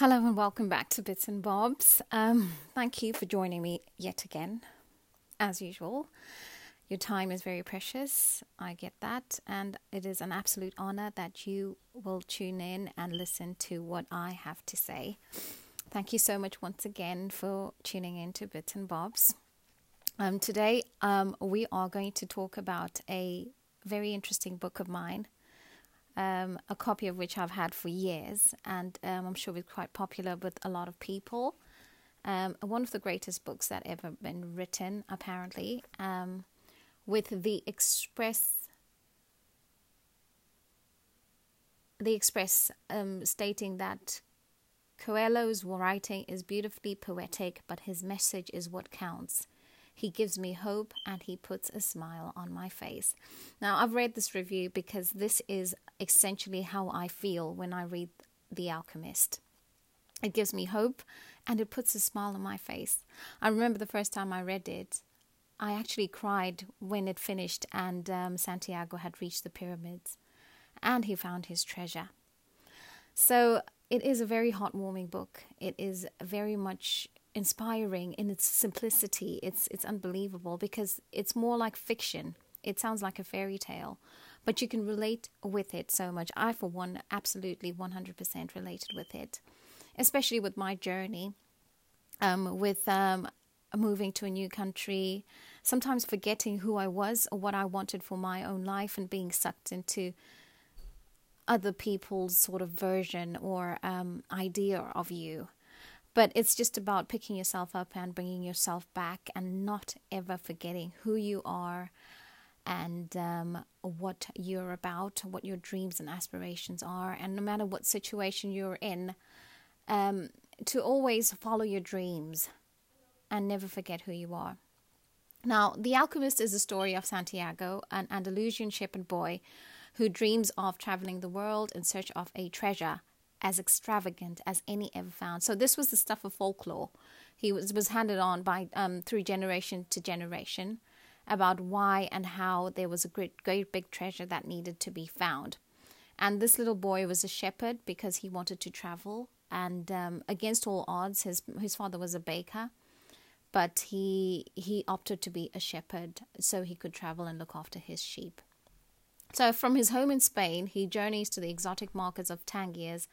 Hello and welcome back to Bits and Bobs. Um, thank you for joining me yet again, as usual. Your time is very precious, I get that, and it is an absolute honor that you will tune in and listen to what I have to say. Thank you so much once again for tuning in to Bits and Bobs. Um, today, um, we are going to talk about a very interesting book of mine um, a copy of which I've had for years, and um, I'm sure it's quite popular with a lot of people. Um, one of the greatest books that ever been written, apparently, um, with the express the express um, stating that Coelho's writing is beautifully poetic, but his message is what counts. He gives me hope and he puts a smile on my face. Now, I've read this review because this is essentially how I feel when I read The Alchemist. It gives me hope and it puts a smile on my face. I remember the first time I read it, I actually cried when it finished and um, Santiago had reached the pyramids and he found his treasure. So it is a very heartwarming book. It is very much inspiring in its simplicity. It's it's unbelievable because it's more like fiction. It sounds like a fairy tale, but you can relate with it so much. I, for one, absolutely 100% related with it, especially with my journey, um, with um, moving to a new country, sometimes forgetting who I was or what I wanted for my own life and being sucked into other people's sort of version or um, idea of you. But it's just about picking yourself up and bringing yourself back and not ever forgetting who you are and um, what you're about, what your dreams and aspirations are. And no matter what situation you're in, um, to always follow your dreams and never forget who you are. Now, The Alchemist is the story of Santiago, an Andalusian shepherd boy who dreams of traveling the world in search of a treasure as extravagant as any ever found. So this was the stuff of folklore. He was was handed on by um, through generation to generation about why and how there was a great great big treasure that needed to be found. And this little boy was a shepherd because he wanted to travel. And um, against all odds, his his father was a baker, but he he opted to be a shepherd so he could travel and look after his sheep. So, from his home in Spain, he journeys to the exotic markets of Tangiers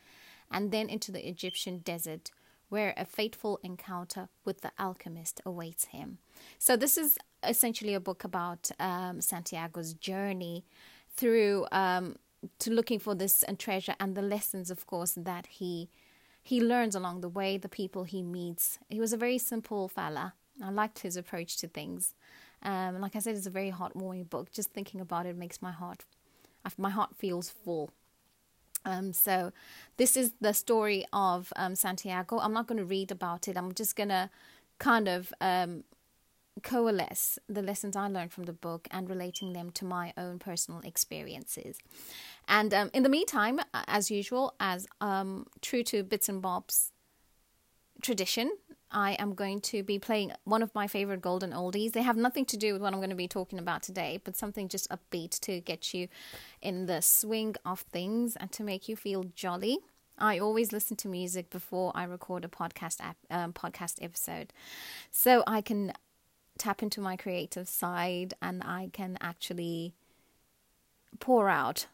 and then into the Egyptian desert, where a fateful encounter with the alchemist awaits him. So, this is essentially a book about um, Santiago's journey through um, to looking for this treasure and the lessons, of course, that he he learns along the way, the people he meets. He was a very simple fella. I liked his approach to things. Um, like I said, it's a very heartwarming book. Just thinking about it makes my heart, my heart feels full. Um, so this is the story of um, Santiago. I'm not going to read about it. I'm just going to kind of um, coalesce the lessons I learned from the book and relating them to my own personal experiences. And um, in the meantime, as usual, as um, true to Bits and Bob's tradition, I am going to be playing one of my favorite golden oldies. They have nothing to do with what I'm going to be talking about today, but something just upbeat to get you in the swing of things and to make you feel jolly. I always listen to music before I record a podcast ap- um, podcast episode, so I can tap into my creative side and I can actually pour out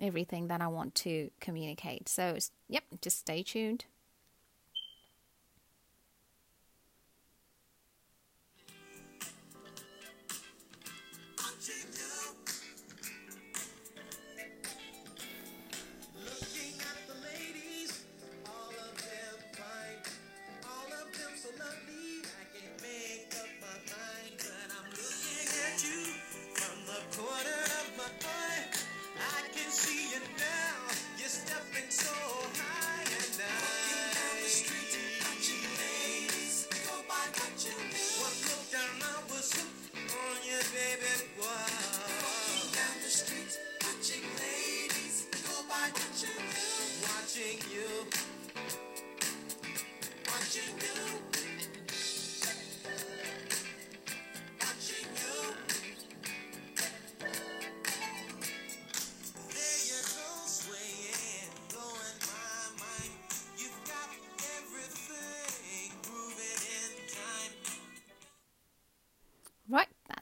everything that I want to communicate. So, yep, just stay tuned.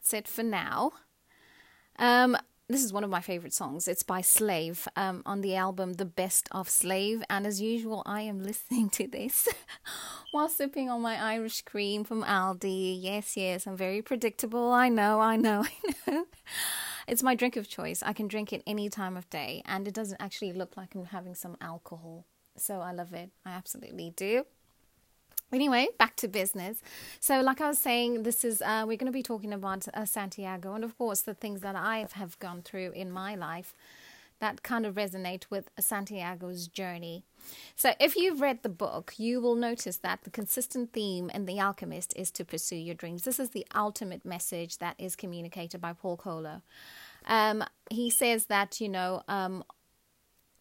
That's it for now. Um, this is one of my favorite songs. It's by Slave um, on the album The Best of Slave. And as usual, I am listening to this while sipping on my Irish cream from Aldi. Yes, yes, I'm very predictable. I know, I know, I know. It's my drink of choice. I can drink it any time of day, and it doesn't actually look like I'm having some alcohol. So I love it. I absolutely do. Anyway, back to business. So, like I was saying, this is uh, we're going to be talking about uh, Santiago, and of course, the things that I have gone through in my life that kind of resonate with Santiago's journey. So, if you've read the book, you will notice that the consistent theme in The Alchemist is to pursue your dreams. This is the ultimate message that is communicated by Paul Coelho. Um, he says that, you know, um,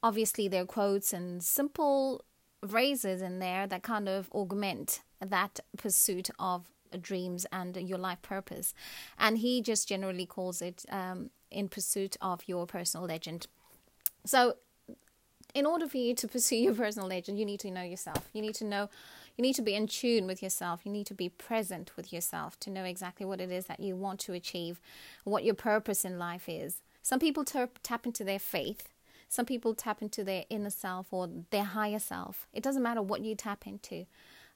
obviously there are quotes and simple phrases in there that kind of augment that pursuit of dreams and your life purpose. And he just generally calls it um, in pursuit of your personal legend. So, in order for you to pursue your personal legend, you need to know yourself. You need to know, you need to be in tune with yourself. You need to be present with yourself to know exactly what it is that you want to achieve, what your purpose in life is. Some people tap into their faith some people tap into their inner self or their higher self. It doesn't matter what you tap into.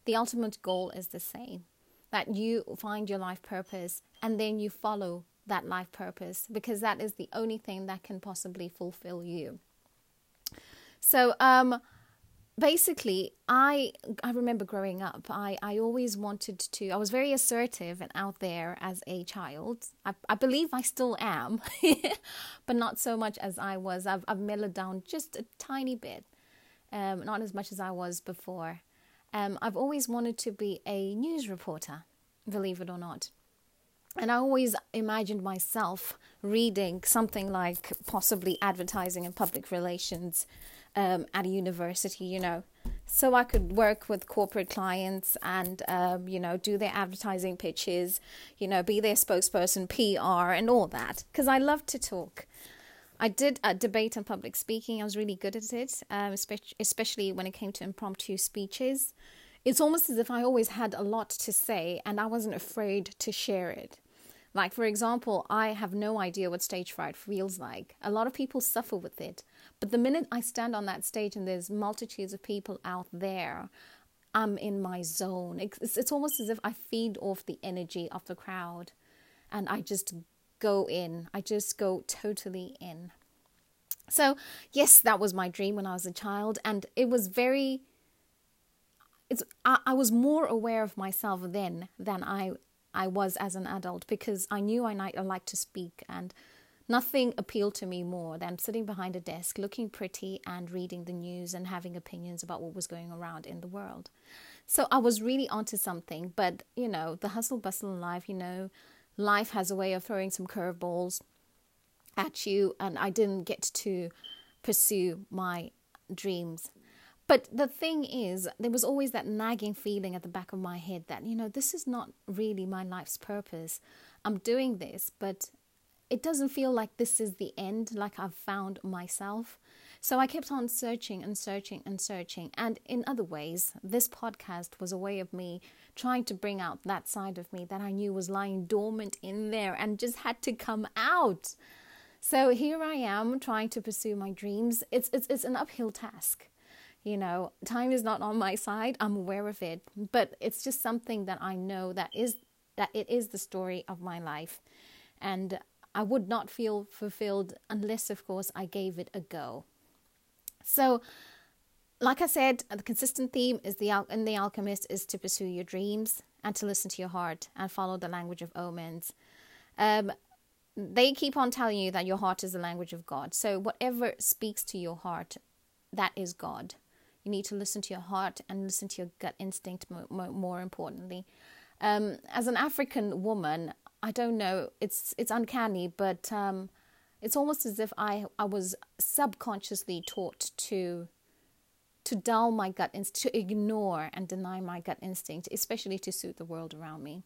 The ultimate goal is the same that you find your life purpose and then you follow that life purpose because that is the only thing that can possibly fulfill you. So, um, basically i i remember growing up i i always wanted to i was very assertive and out there as a child. I, I believe i still am but not so much as i was. I've, I've mellowed down just a tiny bit um, not as much as i was before. Um, i've always wanted to be a news reporter believe it or not. And I always imagined myself reading something like possibly advertising and public relations um, at a university, you know, so I could work with corporate clients and, um, you know, do their advertising pitches, you know, be their spokesperson, PR, and all that, because I love to talk. I did a debate and public speaking. I was really good at it, um, especially when it came to impromptu speeches. It's almost as if I always had a lot to say and I wasn't afraid to share it. Like, for example, I have no idea what stage fright feels like. A lot of people suffer with it. But the minute I stand on that stage and there's multitudes of people out there, I'm in my zone. It's, it's almost as if I feed off the energy of the crowd and I just go in. I just go totally in. So, yes, that was my dream when I was a child, and it was very. It's I, I was more aware of myself then than I I was as an adult because I knew I, liked to speak and nothing appealed to me more than sitting behind a desk, looking pretty and reading the news and having opinions about what was going around in the world. So I was really onto something, but you know, the hustle bustle in life, you know, life has a way of throwing some curveballs at you, and I didn't get to pursue my dreams but the thing is, there was always that nagging feeling at the back of my head that, you know, this is not really my life's purpose. I'm doing this, but it doesn't feel like this is the end, like I've found myself. So I kept on searching and searching and searching. And in other ways, this podcast was a way of me trying to bring out that side of me that I knew was lying dormant in there and just had to come out. So here I am trying to pursue my dreams. It's it's it's an uphill task you know time is not on my side i'm aware of it. But it's just something that i know that is that it is the story of my life. And i would not feel fulfilled unless of course i gave it a go. So like i said the consistent theme is the in the alchemist is to pursue your dreams and to listen to your heart and follow the language of omens. Um, they keep on telling you that your heart is the language of god. So whatever speaks to your heart that is god you need to listen to your heart and listen to your gut instinct more, more importantly. Um, as an African woman, I don't know, it's it's uncanny, but um, it's almost as if I I was subconsciously taught to to dull my gut instinct, to ignore and deny my gut instinct, especially to suit the world around me.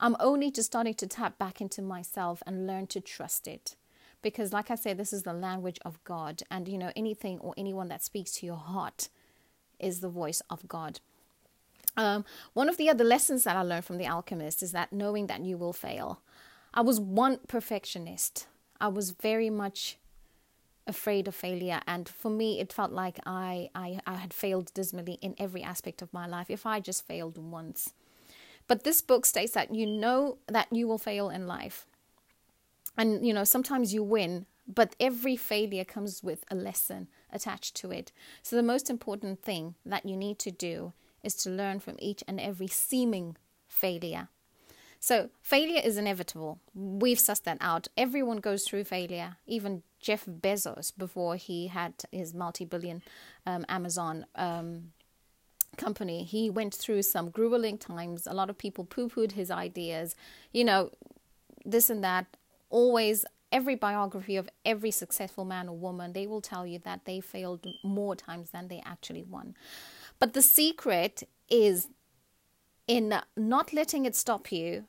I'm only just starting to tap back into myself and learn to trust it. Because, like I said, this is the language of God, and you know, anything or anyone that speaks to your heart is the voice of God. Um, one of the other lessons that I learned from The Alchemist is that knowing that you will fail. I was one perfectionist. I was very much afraid of failure and for me it felt like I, I i had failed dismally in every aspect of my life if i just failed once but this book states that you know that you will fail in life and you know sometimes you win but every failure comes with a lesson attached to it so the most important thing that you need to do is to learn from each and every seeming failure so failure is inevitable. We've sussed that out. Everyone goes through failure. Even Jeff Bezos, before he had his multi-billion um, Amazon um, company, he went through some grueling times. A lot of people poo-pooed his ideas. You know, this and that. Always, every biography of every successful man or woman, they will tell you that they failed more times than they actually won. But the secret is in not letting it stop you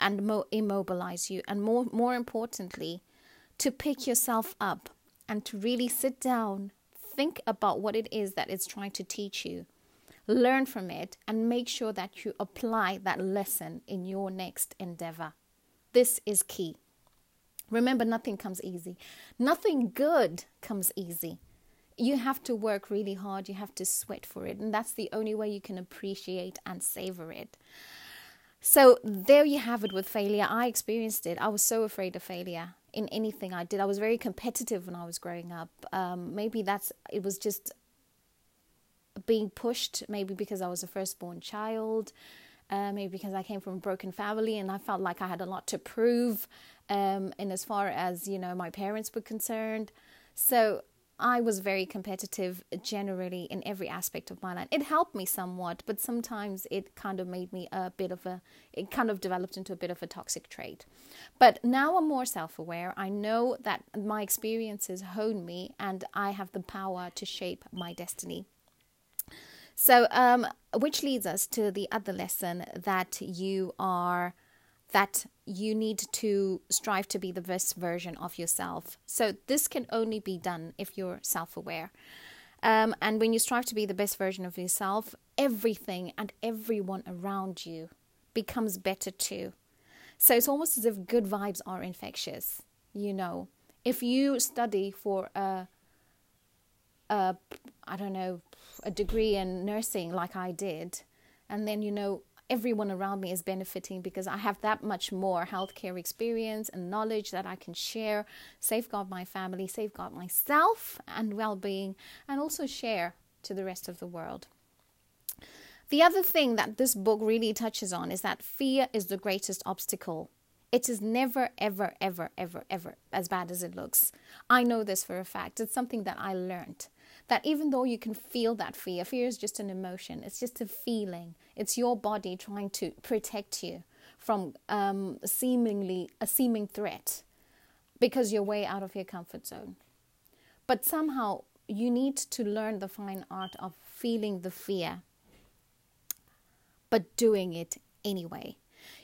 and mo- immobilize you and more more importantly to pick yourself up and to really sit down think about what it is that it's trying to teach you learn from it and make sure that you apply that lesson in your next endeavor this is key remember nothing comes easy nothing good comes easy you have to work really hard, you have to sweat for it, and that's the only way you can appreciate and savor it. So, there you have it with failure. I experienced it. I was so afraid of failure in anything I did. I was very competitive when I was growing up. Um, maybe that's it was just being pushed, maybe because I was a firstborn child. Uh, maybe because I came from a broken family and I felt like I had a lot to prove, um, in as far as you know my parents were concerned. So I was very competitive generally in every aspect of my life. It helped me somewhat, but sometimes it kind of made me a bit of a, it kind of developed into a bit of a toxic trait. But now I'm more self aware. I know that my experiences hone me and I have the power to shape my destiny. So, um, which leads us to the other lesson that you are that you need to strive to be the best version of yourself. So, this can only be done if you're self aware. Um, and when you strive to be the best version of yourself, everything and everyone around you becomes better too. So, it's almost as if good vibes are infectious. You know, if you study for a, a I don't know, a degree in nursing like I did, and then you know everyone around me is benefiting because I have that much more healthcare experience and knowledge that I can share, safeguard my family, safeguard myself and well being, and also share to the rest of the world. The other thing that this book really touches on is that fear is the greatest obstacle. It is never, ever, ever, ever, ever as bad as it looks. I know this for a fact. It's something that I learned that even though you can feel that fear, fear is just an emotion, it's just a feeling. It's your body trying to protect you from um, seemingly a seeming threat because you're way out of your comfort zone. But somehow you need to learn the fine art of feeling the fear, but doing it anyway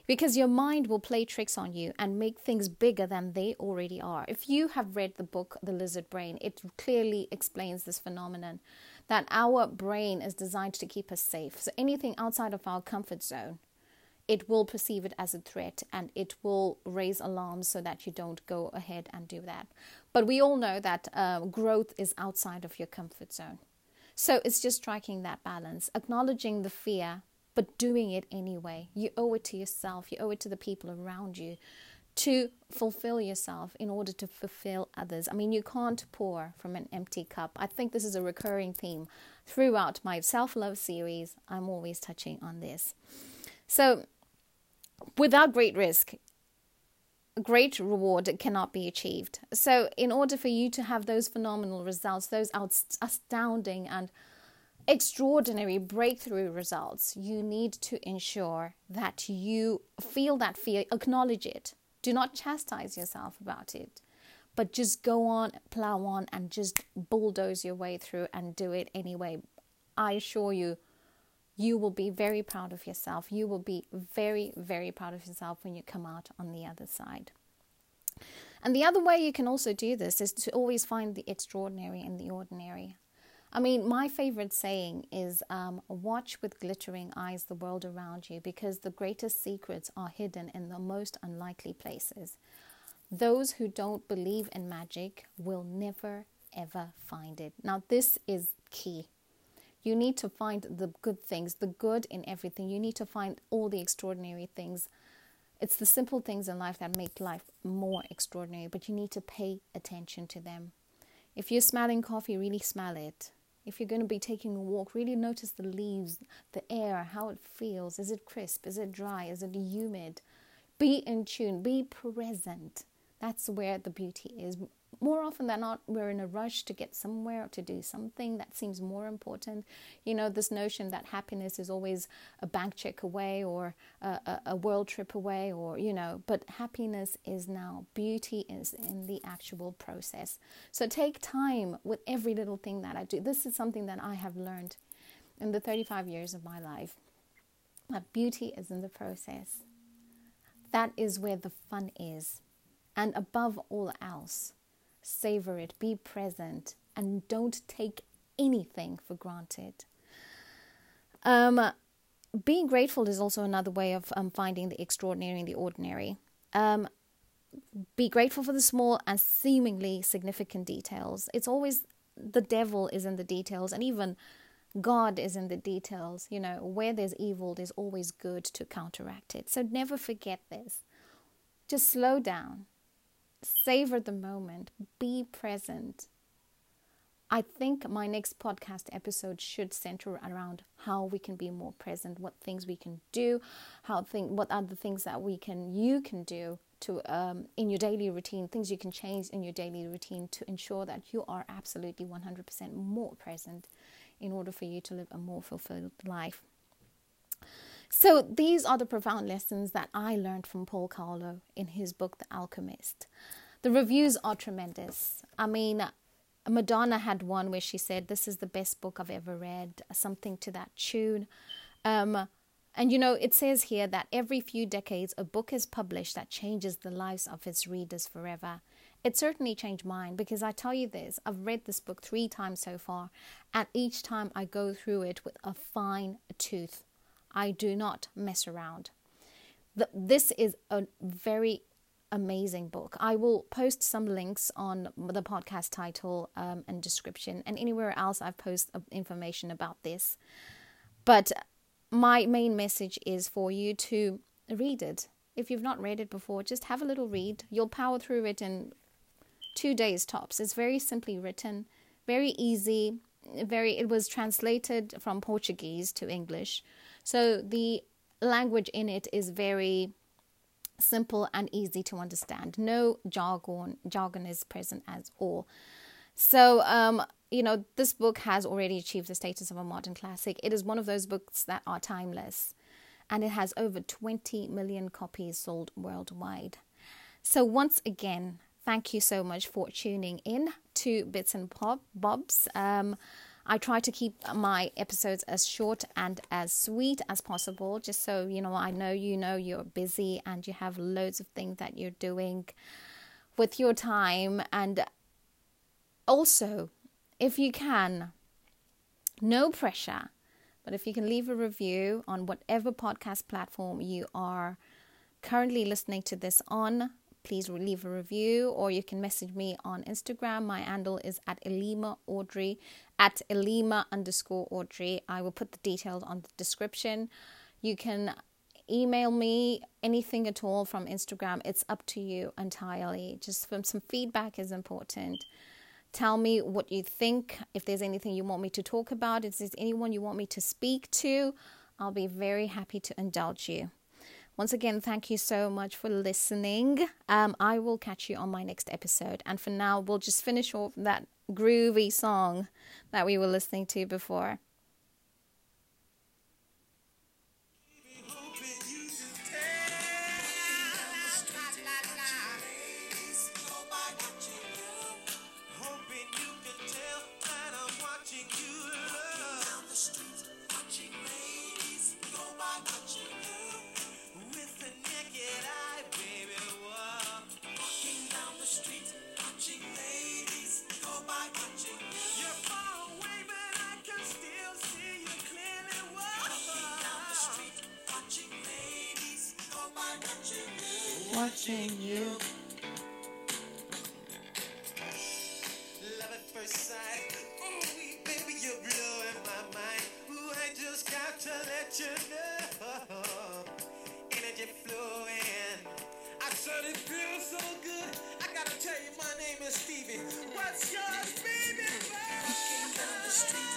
because your mind will play tricks on you and make things bigger than they already are. If you have read the book The Lizard Brain, it clearly explains this phenomenon that our brain is designed to keep us safe. So anything outside of our comfort zone, it will perceive it as a threat and it will raise alarms so that you don't go ahead and do that. But we all know that uh, growth is outside of your comfort zone. So it's just striking that balance, acknowledging the fear but doing it anyway. You owe it to yourself, you owe it to the people around you to fulfill yourself in order to fulfill others. I mean, you can't pour from an empty cup. I think this is a recurring theme throughout my self love series. I'm always touching on this. So, without great risk, great reward cannot be achieved. So, in order for you to have those phenomenal results, those astounding and extraordinary breakthrough results, you need to ensure that you feel that fear, acknowledge it. Do not chastise yourself about it, but just go on, plow on, and just bulldoze your way through and do it anyway. I assure you, you will be very proud of yourself. You will be very, very proud of yourself when you come out on the other side. And the other way you can also do this is to always find the extraordinary in the ordinary. I mean, my favorite saying is um, watch with glittering eyes the world around you because the greatest secrets are hidden in the most unlikely places. Those who don't believe in magic will never ever find it. Now, this is key. You need to find the good things, the good in everything. You need to find all the extraordinary things. It's the simple things in life that make life more extraordinary, but you need to pay attention to them. If you're smelling coffee, really smell it. If you're going to be taking a walk, really notice the leaves, the air, how it feels. Is it crisp? Is it dry? Is it humid? Be in tune, be present. That's where the beauty is more often than not, we're in a rush to get somewhere or to do something that seems more important. You know, this notion that happiness is always a bank check away or a, a, a world trip away, or, you know, but happiness is now. Beauty is in the actual process. So take time with every little thing that I do. This is something that I have learned in the 35 years of my life that beauty is in the process. That is where the fun is. And above all else, savor it, be present, and don't take anything for granted. Um, being grateful is also another way of um, finding the extraordinary in the ordinary. Um, be grateful for the small and seemingly significant details. It's always the devil is in the details, and even God is in the details. You know, where there's evil, there's always good to counteract it. So never forget this. Just slow down, savor the moment, be present. I think my next podcast episode should center around how we can be more present, what things we can do, how think, what are the things that we can you can do to um, in your daily routine, things you can change in your daily routine to ensure that you are absolutely 100% more present in order for you to live a more fulfilled life. So these are the profound lessons that I learned from Paul Coelho in his book The Alchemist. The reviews are tremendous. I mean, Madonna had one where she said, This is the best book I've ever read, something to that tune. Um, and you know, it says here that every few decades a book is published that changes the lives of its readers forever. It certainly changed mine because I tell you this I've read this book three times so far, and each time I go through it with a fine tooth. I do not mess around. This is a very amazing book. I will post some links on the podcast title um, and description, and anywhere else I've posted information about this. But my main message is for you to read it. If you've not read it before, just have a little read. You'll power through it in two days tops. It's very simply written, very easy. Very. It was translated from Portuguese to English. So the language in it is very simple and easy to understand. No jargon jargon is present at all. So um, you know, this book has already achieved the status of a modern classic. It is one of those books that are timeless, and it has over 20 million copies sold worldwide. So once again, thank you so much for tuning in to Bits and Bobs. Um, I try to keep my episodes as short and as sweet as possible, just so you know. I know you know you're busy and you have loads of things that you're doing with your time, and also, if you can, no pressure, but if you can leave a review on whatever podcast platform you are currently listening to this on, please leave a review or you can message me on Instagram. My handle is at Elima Audrey, at Elima underscore Audrey. I will put the details on the description. You can email me anything at all from Instagram. It's up to you entirely. Just from some feedback is important. Tell me what you think. If there's anything you want me to talk about, if there's anyone you want me to speak to, I'll be very happy to indulge you. Once again, thank you so much for listening. Um, I will catch you on my next episode. And for now, we'll just finish off that groovy song that we were listening to before. inside. Oh, baby, you're blowing my mind. Ooh, I just got to let you know. Energy flowing. I said it feels so good. I gotta tell you, my name is Stevie. What's yours, baby? Walking down the street.